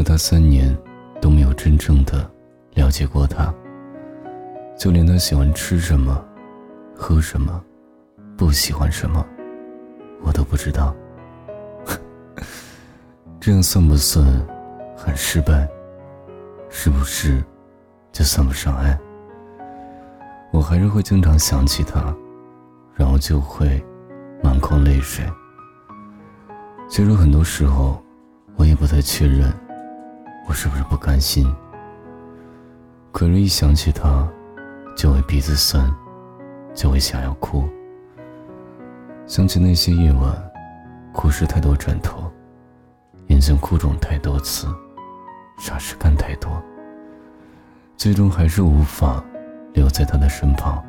了他三年，都没有真正的了解过他。就连他喜欢吃什么、喝什么、不喜欢什么，我都不知道。这样算不算很失败？是不是就算不上爱？我还是会经常想起他，然后就会满眶泪水。其实很多时候，我也不太确认，我是不是不甘心。可是，一想起他，就会鼻子酸，就会想要哭。想起那些夜晚，哭湿太多枕头，眼睛哭肿太多次，傻事干太多，最终还是无法。留在他的身旁。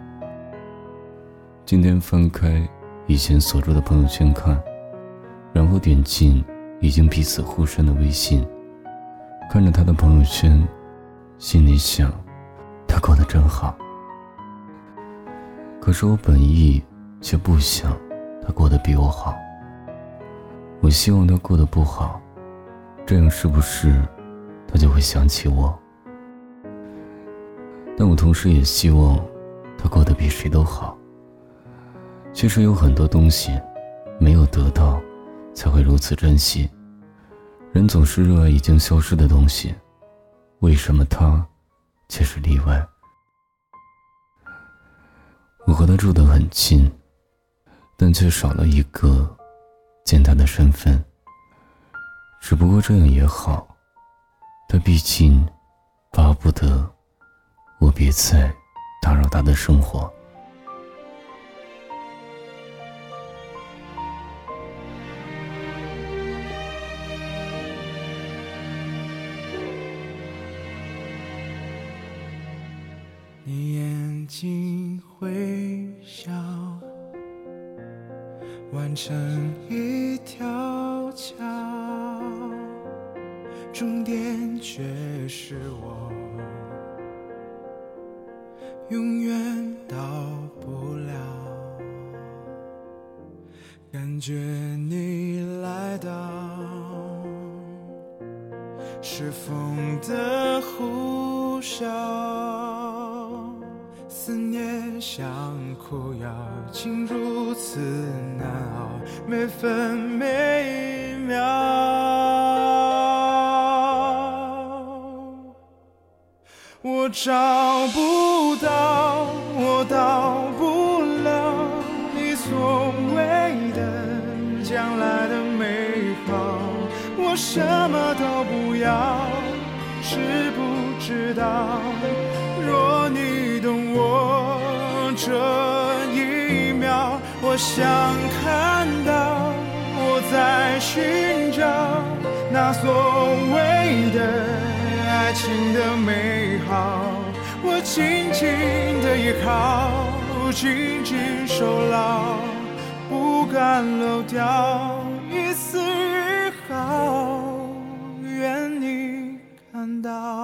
今天翻开以前锁住的朋友圈看，然后点进已经彼此互删的微信，看着他的朋友圈，心里想，他过得真好。可是我本意却不想他过得比我好。我希望他过得不好，这样是不是他就会想起我？但我同时也希望他过得比谁都好。其实有很多东西，没有得到，才会如此珍惜。人总是热爱已经消失的东西，为什么他却是例外？我和他住得很近，但却少了一个见他的身份。只不过这样也好，他毕竟巴不得。我别再打扰他的生活。你眼睛会笑，完成一条桥，终点却是我。永远到不了，感觉你来到，是风的呼啸，思念像苦药，竟如此难熬，每分每秒。我找不到，我到不了你所谓的将来的美好。我什么都不要，知不知道？若你这一秒我想看到我在寻找那所谓的爱情的美好我紧紧的依靠紧紧守牢不敢漏掉一丝一毫愿你看到。